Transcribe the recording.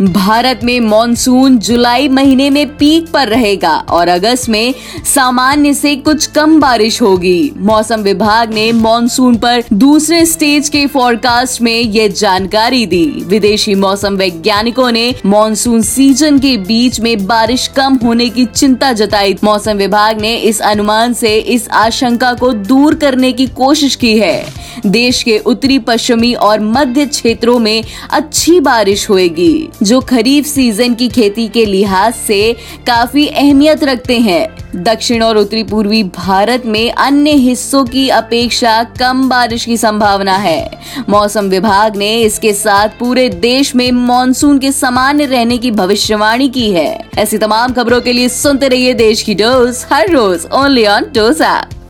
भारत में मॉनसून जुलाई महीने में पीक पर रहेगा और अगस्त में सामान्य से कुछ कम बारिश होगी। मौसम विभाग ने मॉनसून पर दूसरे स्टेज के फोरकास्ट में ये जानकारी दी। विदेशी मौसम वैज्ञानिकों ने मॉनसून सीज़न के बीच में बारिश कम होने की चिंता जताई। मौसम विभाग ने इस अनुमान से इस आशंका को दूर करने की कोशिश की है। देश के उत्तरी, पश्चिमी और मध्य क्षेत्रों में अच्छी बारिश होगी जो खरीफ सीज़न की खेती के लिहाज से काफ़ी अहमियत रखते हैं। दक्षिण और उत्तरी पूर्वी भारत में अन्य हिस्सों की अपेक्षा कम बारिश की संभावना है। मौसम विभाग ने इसके साथ पूरे देश में मानसून के सामान्य रहने की भविष्यवाणी की है। ऐसी तमाम खबरों के लिए सुनते रहिए देश की डोज, हर रोज ओनली ऑन डोज ऐप।